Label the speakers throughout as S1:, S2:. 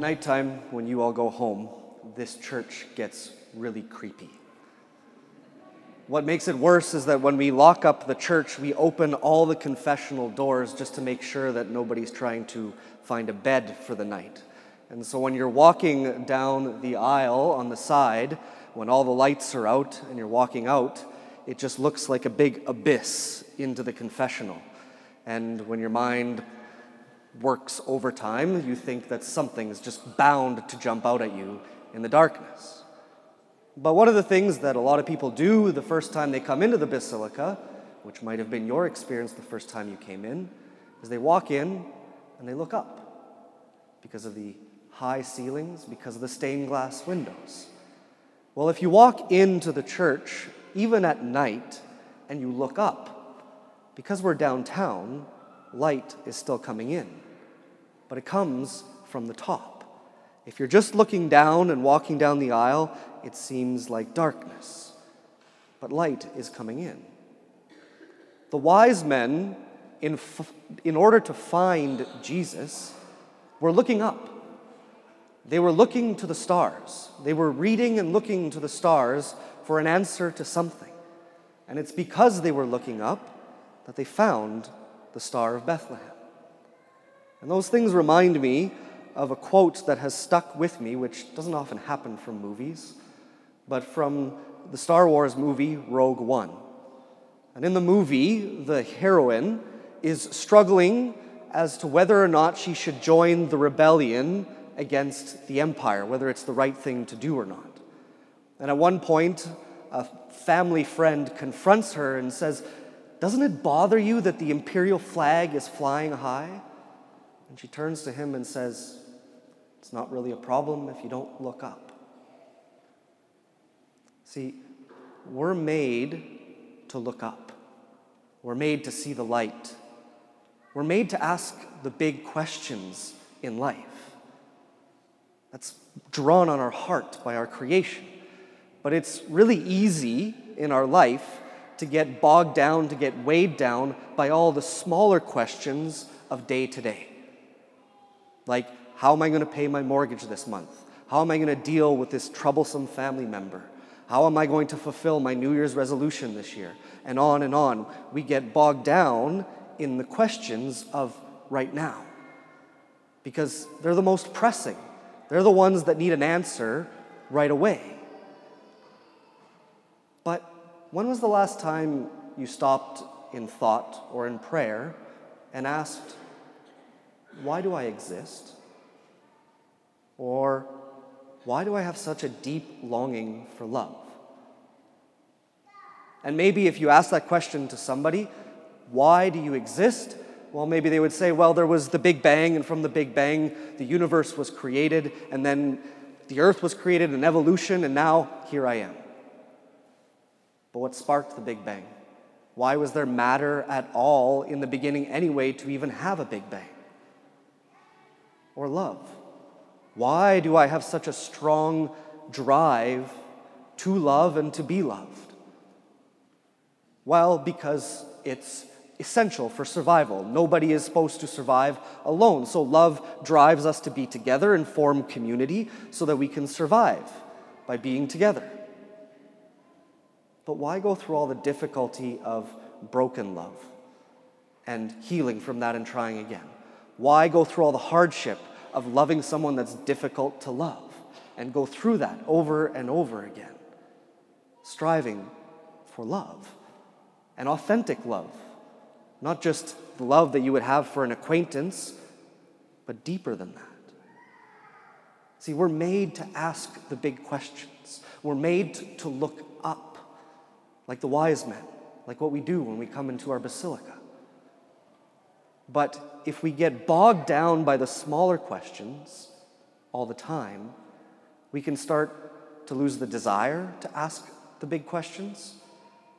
S1: nighttime, when you all go home, this church gets really creepy. What makes it worse is that when we lock up the church, we open all the confessional doors just to make sure that nobody's trying to find a bed for the night. And so when you're walking down the aisle on the side, when all the lights are out and you're walking out, it just looks like a big abyss into the confessional. And when your mind works overtime, you think that something is just bound to jump out at you in the darkness. But one of the things that a lot of people do the first time they come into the basilica, which might have been your experience the first time you came in, is they walk in and they look up because of the high ceilings, because of the stained glass windows. Well, if you walk into the church, even at night, and you look up, because we're downtown, light is still coming in, but it comes from the top. If you're just looking down and walking down the aisle, it seems like darkness, but light is coming in. The wise men, in, f- in order to find Jesus, were looking up. They were looking to the stars. They were reading and looking to the stars for an answer to something. And it's because they were looking up that they found the Star of Bethlehem. And those things remind me of a quote that has stuck with me, which doesn't often happen from movies, but from the Star Wars movie Rogue One. And in the movie, the heroine is struggling as to whether or not she should join the rebellion against the Empire, whether it's the right thing to do or not. And at one point, a family friend confronts her and says, Doesn't it bother you that the imperial flag is flying high? And she turns to him and says, It's not really a problem if you don't look up. See, we're made to look up, we're made to see the light, we're made to ask the big questions in life. That's drawn on our heart by our creation. But it's really easy in our life to get bogged down, to get weighed down by all the smaller questions of day to day. Like, how am I going to pay my mortgage this month? How am I going to deal with this troublesome family member? How am I going to fulfill my New Year's resolution this year? And on and on. We get bogged down in the questions of right now because they're the most pressing. They're the ones that need an answer right away. But when was the last time you stopped in thought or in prayer and asked, Why do I exist? Or, Why do I have such a deep longing for love? And maybe if you ask that question to somebody, Why do you exist? Well, maybe they would say, Well, there was the Big Bang, and from the Big Bang, the universe was created, and then the earth was created, an evolution, and now here I am. But what sparked the Big Bang? Why was there matter at all in the beginning anyway to even have a Big Bang? Or love? Why do I have such a strong drive to love and to be loved? Well, because it's essential for survival. Nobody is supposed to survive alone. So, love drives us to be together and form community so that we can survive by being together. But why go through all the difficulty of broken love and healing from that and trying again? Why go through all the hardship of loving someone that's difficult to love and go through that over and over again? Striving for love, an authentic love, not just the love that you would have for an acquaintance, but deeper than that. See, we're made to ask the big questions. We're made to look up like the wise men, like what we do when we come into our basilica. But if we get bogged down by the smaller questions all the time, we can start to lose the desire to ask the big questions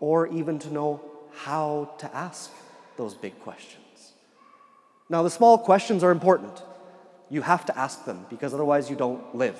S1: or even to know how to ask those big questions. Now, the small questions are important. You have to ask them because otherwise you don't live.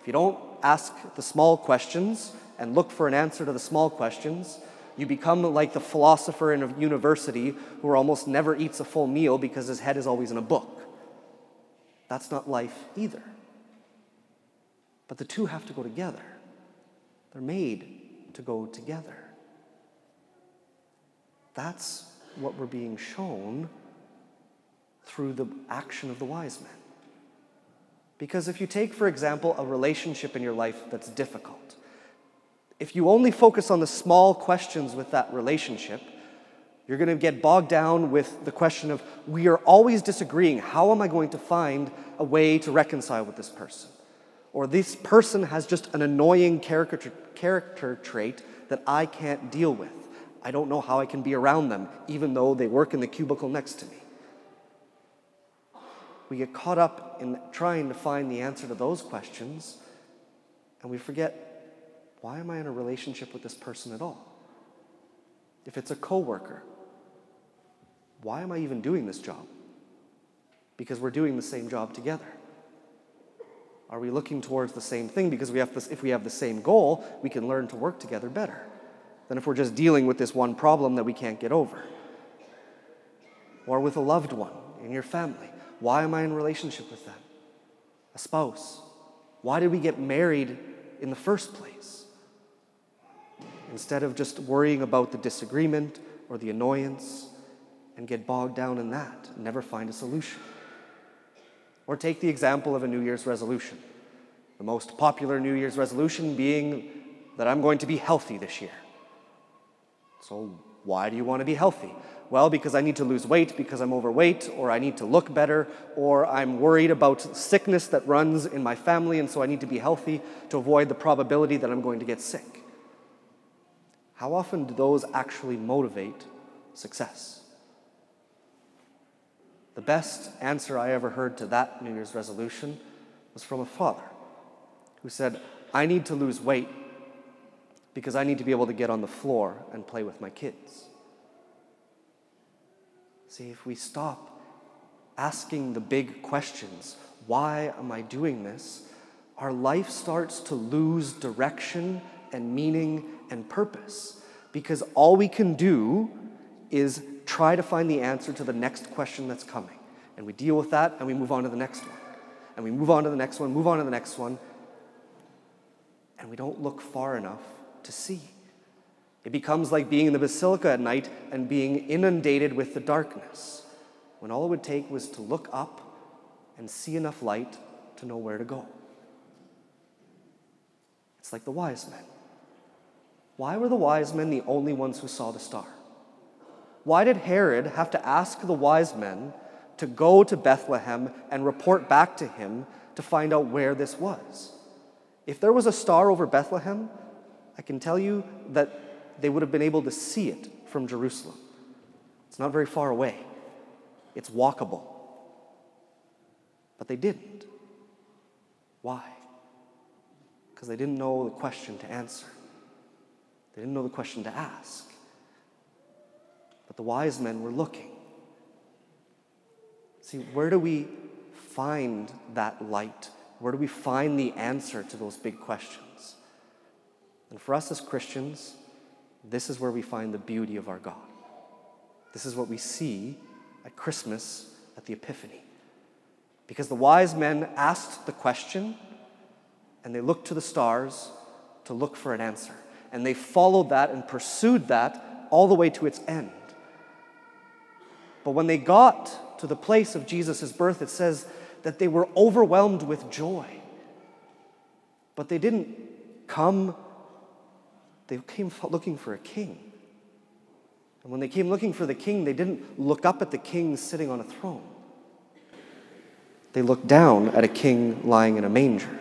S1: If you don't ask the small questions, and look for an answer to the small questions, you become like the philosopher in a university who almost never eats a full meal because his head is always in a book. That's not life either. But the two have to go together. They're made to go together. That's what we're being shown through the action of the wise men. Because if you take, for example, a relationship in your life that's difficult, if you only focus on the small questions with that relationship, you're going to get bogged down with the question of, we are always disagreeing. How am I going to find a way to reconcile with this person? Or this person has just an annoying character, character trait that I can't deal with. I don't know how I can be around them, even though they work in the cubicle next to me. We get caught up in trying to find the answer to those questions, and we forget why am I in a relationship with this person at all? If it's a coworker, why am I even doing this job? Because we're doing the same job together. Are we looking towards the same thing? Because we have this, if we have the same goal, we can learn to work together better than if we're just dealing with this one problem that we can't get over. Or with a loved one in your family. Why am I in relationship with them? A spouse. Why did we get married in the first place? Instead of just worrying about the disagreement or the annoyance and get bogged down in that, and never find a solution. Or take the example of a New Year's resolution. The most popular New Year's resolution being that I'm going to be healthy this year. So, why do you want to be healthy? Well, because I need to lose weight because I'm overweight, or I need to look better, or I'm worried about sickness that runs in my family, and so I need to be healthy to avoid the probability that I'm going to get sick. How often do those actually motivate success? The best answer I ever heard to that New Year's resolution was from a father who said, I need to lose weight because I need to be able to get on the floor and play with my kids. See, if we stop asking the big questions, why am I doing this? Our life starts to lose direction and meaning and purpose because all we can do is try to find the answer to the next question that's coming. And we deal with that and we move on to the next one. And we move on to the next one, move on to the next one. And we don't look far enough to see. It becomes like being in the basilica at night and being inundated with the darkness, when all it would take was to look up and see enough light to know where to go. It's like the wise men. Why were the wise men the only ones who saw the star? Why did Herod have to ask the wise men to go to Bethlehem and report back to him to find out where this was? If there was a star over Bethlehem, I can tell you that they would have been able to see it from Jerusalem. It's not very far away, it's walkable. But they didn't. Why? Because they didn't know the question to answer, they didn't know the question to ask. But the wise men were looking. See, where do we find that light? Where do we find the answer to those big questions? And for us as Christians, this is where we find the beauty of our God. This is what we see at Christmas at the Epiphany. Because the wise men asked the question and they looked to the stars to look for an answer. And they followed that and pursued that all the way to its end. But when they got to the place of Jesus' birth, it says that they were overwhelmed with joy. But they didn't come, they came looking for a king. And when they came looking for the king, they didn't look up at the king sitting on a throne. They looked down at a king lying in a manger.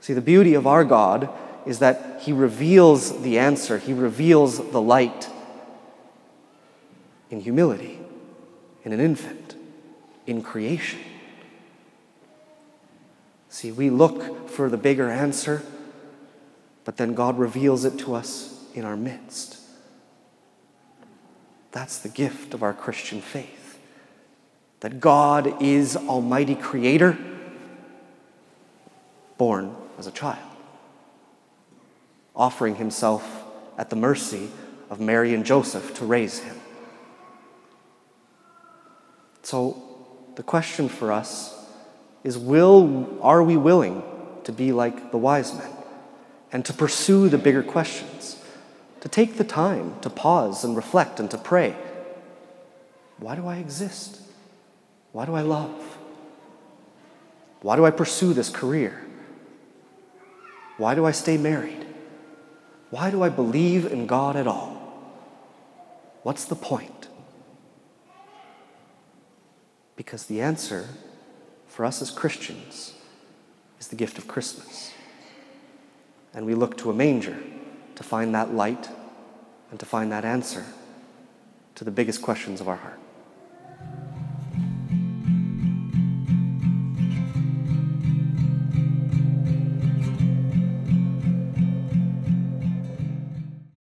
S1: See, the beauty of our God is that he reveals the answer, he reveals the light in humility, in an infant, in creation. See, we look for the bigger answer, but then God reveals it to us in our midst. That's the gift of our Christian faith. That God is Almighty Creator, born as a child, offering Himself at the mercy of Mary and Joseph to raise Him. So, the question for us is will are we willing to be like the wise men and to pursue the bigger questions, to take the time to pause and reflect and to pray. Why do I exist? Why do I love? Why do I pursue this career? Why do I stay married? Why do I believe in God at all? What's the point? Because the answer for us as Christians is the gift of Christmas. And we look to a manger to find that light and to find that answer to the biggest questions of our heart.